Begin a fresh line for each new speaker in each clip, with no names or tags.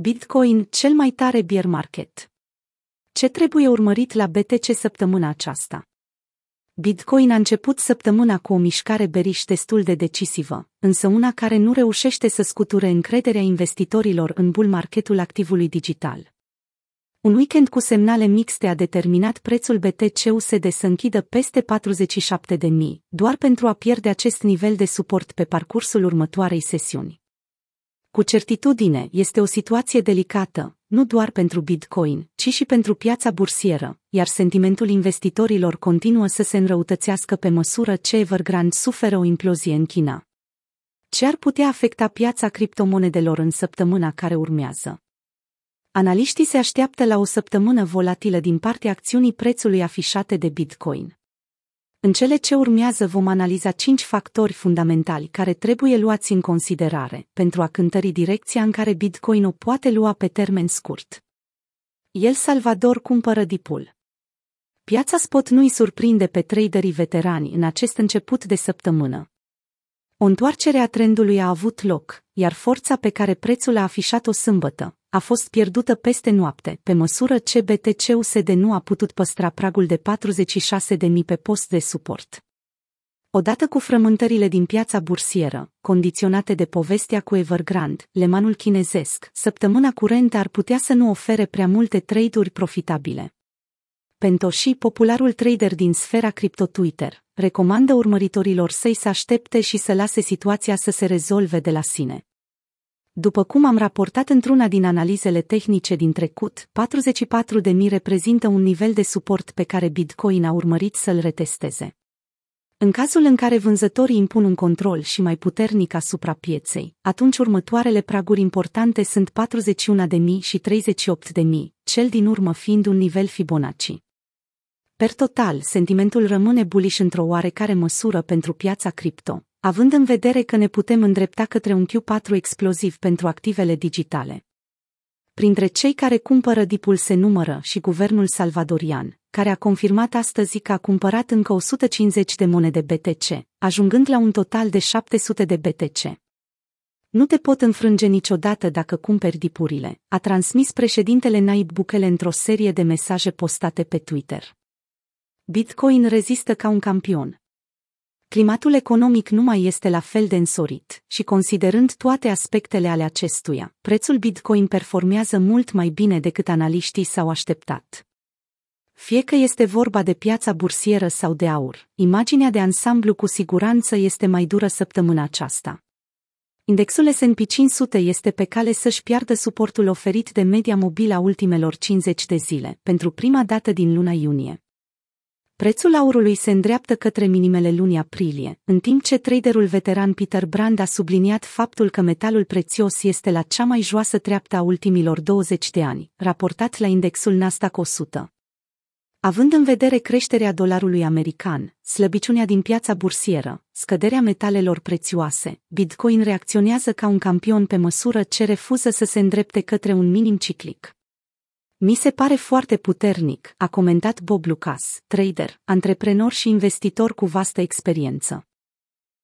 Bitcoin, cel mai tare bear market. Ce trebuie urmărit la BTC săptămâna aceasta? Bitcoin a început săptămâna cu o mișcare beriș destul de decisivă, însă una care nu reușește să scuture încrederea investitorilor în bull marketul activului digital. Un weekend cu semnale mixte a determinat prețul BTC-USD să închidă peste 47.000, doar pentru a pierde acest nivel de suport pe parcursul următoarei sesiuni. Cu certitudine, este o situație delicată, nu doar pentru Bitcoin, ci și pentru piața bursieră, iar sentimentul investitorilor continuă să se înrăutățească pe măsură ce Evergrande suferă o implozie în China. Ce ar putea afecta piața criptomonedelor în săptămâna care urmează? Analiștii se așteaptă la o săptămână volatilă din partea acțiunii prețului afișate de Bitcoin. În cele ce urmează vom analiza cinci factori fundamentali care trebuie luați în considerare pentru a cântări direcția în care Bitcoin o poate lua pe termen scurt. El Salvador cumpără dipul. Piața spot nu îi surprinde pe traderii veterani în acest început de săptămână. O întoarcere a trendului a avut loc, iar forța pe care prețul a afișat-o sâmbătă a fost pierdută peste noapte, pe măsură ce BTC-USD nu a putut păstra pragul de 46.000 pe post de suport. Odată cu frământările din piața bursieră, condiționate de povestea cu Evergrande, lemanul chinezesc, săptămâna curentă ar putea să nu ofere prea multe trade-uri profitabile. Pentoshi, popularul trader din sfera cripto Twitter, recomandă urmăritorilor săi să aștepte și să lase situația să se rezolve de la sine. După cum am raportat într-una din analizele tehnice din trecut, 44.000 reprezintă un nivel de suport pe care Bitcoin a urmărit să-l retesteze. În cazul în care vânzătorii impun un control și mai puternic asupra pieței, atunci următoarele praguri importante sunt 41.000 și 38.000, cel din urmă fiind un nivel Fibonacci. Per total, sentimentul rămâne bullish într-o oarecare măsură pentru piața cripto, având în vedere că ne putem îndrepta către un Q4 exploziv pentru activele digitale. Printre cei care cumpără dipul se numără și guvernul salvadorian, care a confirmat astăzi că a cumpărat încă 150 de monede BTC, ajungând la un total de 700 de BTC. Nu te pot înfrânge niciodată dacă cumperi dipurile, a transmis președintele Naib Bukele într-o serie de mesaje postate pe Twitter. Bitcoin rezistă ca un campion, climatul economic nu mai este la fel de însorit și considerând toate aspectele ale acestuia, prețul Bitcoin performează mult mai bine decât analiștii s-au așteptat. Fie că este vorba de piața bursieră sau de aur, imaginea de ansamblu cu siguranță este mai dură săptămâna aceasta. Indexul S&P 500 este pe cale să-și piardă suportul oferit de media mobilă a ultimelor 50 de zile, pentru prima dată din luna iunie. Prețul aurului se îndreaptă către minimele lunii aprilie, în timp ce traderul veteran Peter Brand a subliniat faptul că metalul prețios este la cea mai joasă treaptă a ultimilor 20 de ani, raportat la indexul Nasdaq 100. Având în vedere creșterea dolarului american, slăbiciunea din piața bursieră, scăderea metalelor prețioase, Bitcoin reacționează ca un campion pe măsură ce refuză să se îndrepte către un minim ciclic. Mi se pare foarte puternic, a comentat Bob Lucas, trader, antreprenor și investitor cu vastă experiență.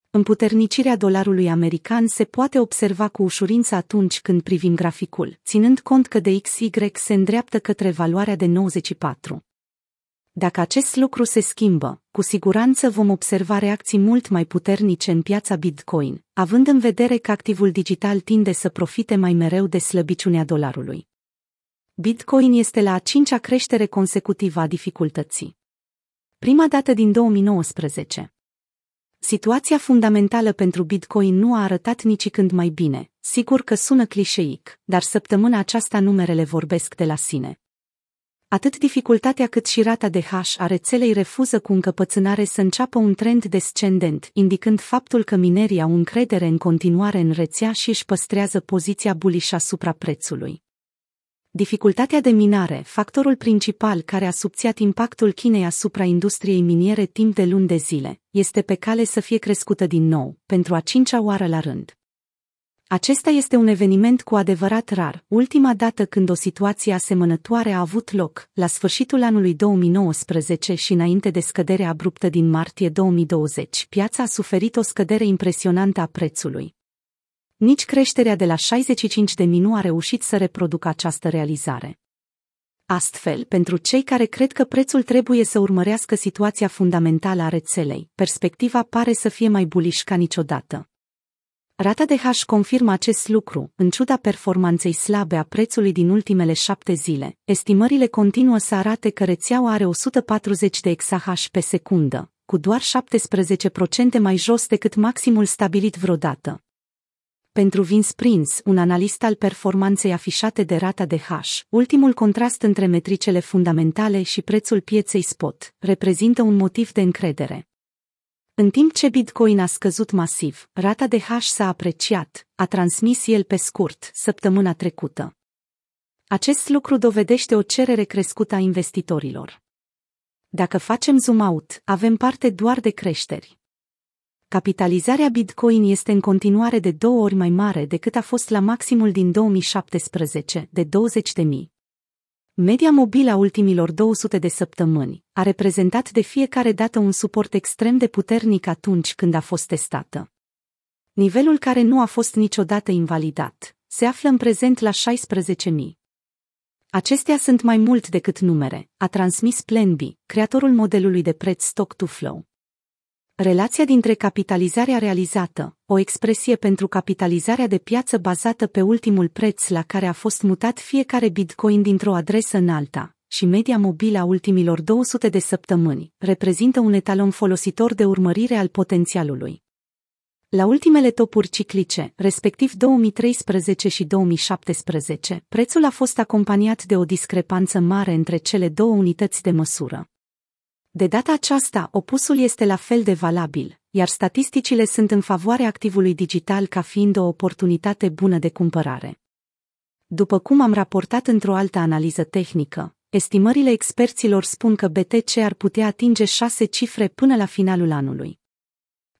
Împuternicirea dolarului american se poate observa cu ușurință atunci când privim graficul, ținând cont că de XY se îndreaptă către valoarea de 94. Dacă acest lucru se schimbă, cu siguranță vom observa reacții mult mai puternice în piața Bitcoin, având în vedere că activul digital tinde să profite mai mereu de slăbiciunea dolarului. Bitcoin este la a cincea creștere consecutivă a dificultății. Prima dată din 2019. Situația fundamentală pentru Bitcoin nu a arătat nici când mai bine. Sigur că sună clișeic, dar săptămâna aceasta numerele vorbesc de la sine. Atât dificultatea cât și rata de hash a rețelei refuză cu încăpățânare să înceapă un trend descendent, indicând faptul că minerii au încredere în continuare în rețea și își păstrează poziția bullish asupra prețului. Dificultatea de minare, factorul principal care a subțiat impactul Chinei asupra industriei miniere timp de luni de zile, este pe cale să fie crescută din nou, pentru a cincea oară la rând. Acesta este un eveniment cu adevărat rar, ultima dată când o situație asemănătoare a avut loc, la sfârșitul anului 2019 și înainte de scăderea abruptă din martie 2020, piața a suferit o scădere impresionantă a prețului. Nici creșterea de la 65 de mii nu a reușit să reproducă această realizare. Astfel, pentru cei care cred că prețul trebuie să urmărească situația fundamentală a rețelei, perspectiva pare să fie mai buliș ca niciodată. Rata de H confirmă acest lucru, în ciuda performanței slabe a prețului din ultimele șapte zile. Estimările continuă să arate că rețeaua are 140 de exahash pe secundă, cu doar 17% mai jos decât maximul stabilit vreodată. Pentru Vince Prince, un analist al performanței afișate de rata de H, ultimul contrast între metricele fundamentale și prețul pieței spot reprezintă un motiv de încredere. În timp ce Bitcoin a scăzut masiv, rata de H s-a apreciat, a transmis el pe scurt, săptămâna trecută. Acest lucru dovedește o cerere crescută a investitorilor. Dacă facem zoom out, avem parte doar de creșteri. Capitalizarea Bitcoin este în continuare de două ori mai mare decât a fost la maximul din 2017, de 20 de mii. Media mobilă a ultimilor 200 de săptămâni a reprezentat de fiecare dată un suport extrem de puternic atunci când a fost testată. Nivelul care nu a fost niciodată invalidat se află în prezent la 16.000. Acestea sunt mai mult decât numere, a transmis Planby, creatorul modelului de preț stock-to-flow. Relația dintre capitalizarea realizată, o expresie pentru capitalizarea de piață bazată pe ultimul preț la care a fost mutat fiecare bitcoin dintr-o adresă în alta, și media mobilă a ultimilor 200 de săptămâni, reprezintă un etalon folositor de urmărire al potențialului. La ultimele topuri ciclice, respectiv 2013 și 2017, prețul a fost acompaniat de o discrepanță mare între cele două unități de măsură. De data aceasta, opusul este la fel de valabil, iar statisticile sunt în favoarea activului digital ca fiind o oportunitate bună de cumpărare. După cum am raportat într-o altă analiză tehnică, estimările experților spun că BTC ar putea atinge șase cifre până la finalul anului.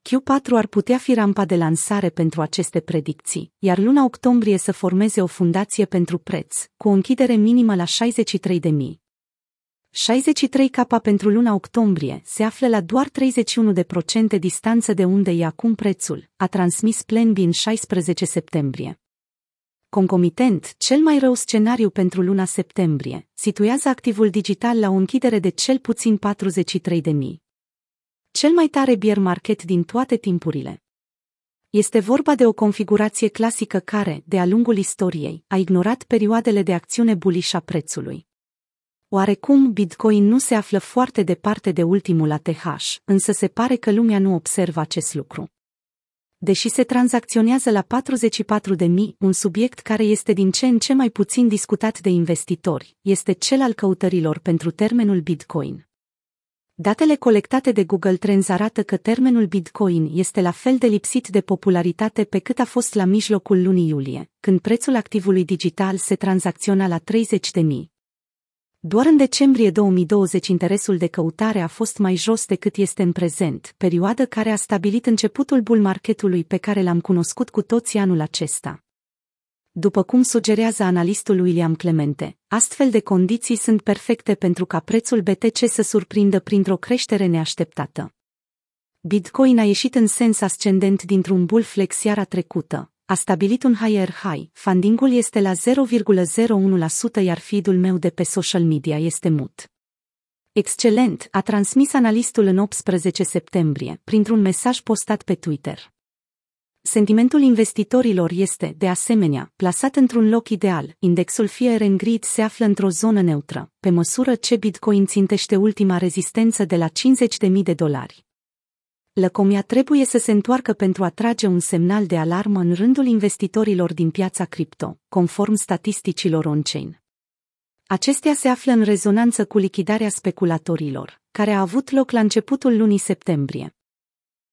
Q4 ar putea fi rampa de lansare pentru aceste predicții, iar luna octombrie să formeze o fundație pentru preț, cu o închidere minimă la 63.000. 63 capa pentru luna octombrie se află la doar 31% distanță de unde e acum prețul, a transmis Plan în 16 septembrie. Concomitent, cel mai rău scenariu pentru luna septembrie situează activul digital la o închidere de cel puțin 43 de mii. Cel mai tare bear market din toate timpurile. Este vorba de o configurație clasică care, de-a lungul istoriei, a ignorat perioadele de acțiune bullish a prețului. Oarecum Bitcoin nu se află foarte departe de ultimul ATH, însă se pare că lumea nu observă acest lucru. Deși se tranzacționează la 44.000, un subiect care este din ce în ce mai puțin discutat de investitori, este cel al căutărilor pentru termenul Bitcoin. Datele colectate de Google Trends arată că termenul Bitcoin este la fel de lipsit de popularitate pe cât a fost la mijlocul lunii iulie, când prețul activului digital se tranzacționa la 30.000. Doar în decembrie 2020 interesul de căutare a fost mai jos decât este în prezent, perioadă care a stabilit începutul bull marketului pe care l-am cunoscut cu toții anul acesta. După cum sugerează analistul William Clemente, astfel de condiții sunt perfecte pentru ca prețul BTC să surprindă printr-o creștere neașteptată. Bitcoin a ieșit în sens ascendent dintr-un bull flex iara trecută, a stabilit un higher high, fundingul este la 0,01% iar feed-ul meu de pe social media este mut. Excelent, a transmis analistul în 18 septembrie, printr-un mesaj postat pe Twitter. Sentimentul investitorilor este, de asemenea, plasat într-un loc ideal. Indexul Fear and Greed se află într-o zonă neutră, pe măsură ce Bitcoin țintește ultima rezistență de la 50.000 de dolari lăcomia trebuie să se întoarcă pentru a trage un semnal de alarmă în rândul investitorilor din piața cripto, conform statisticilor on-chain. Acestea se află în rezonanță cu lichidarea speculatorilor, care a avut loc la începutul lunii septembrie.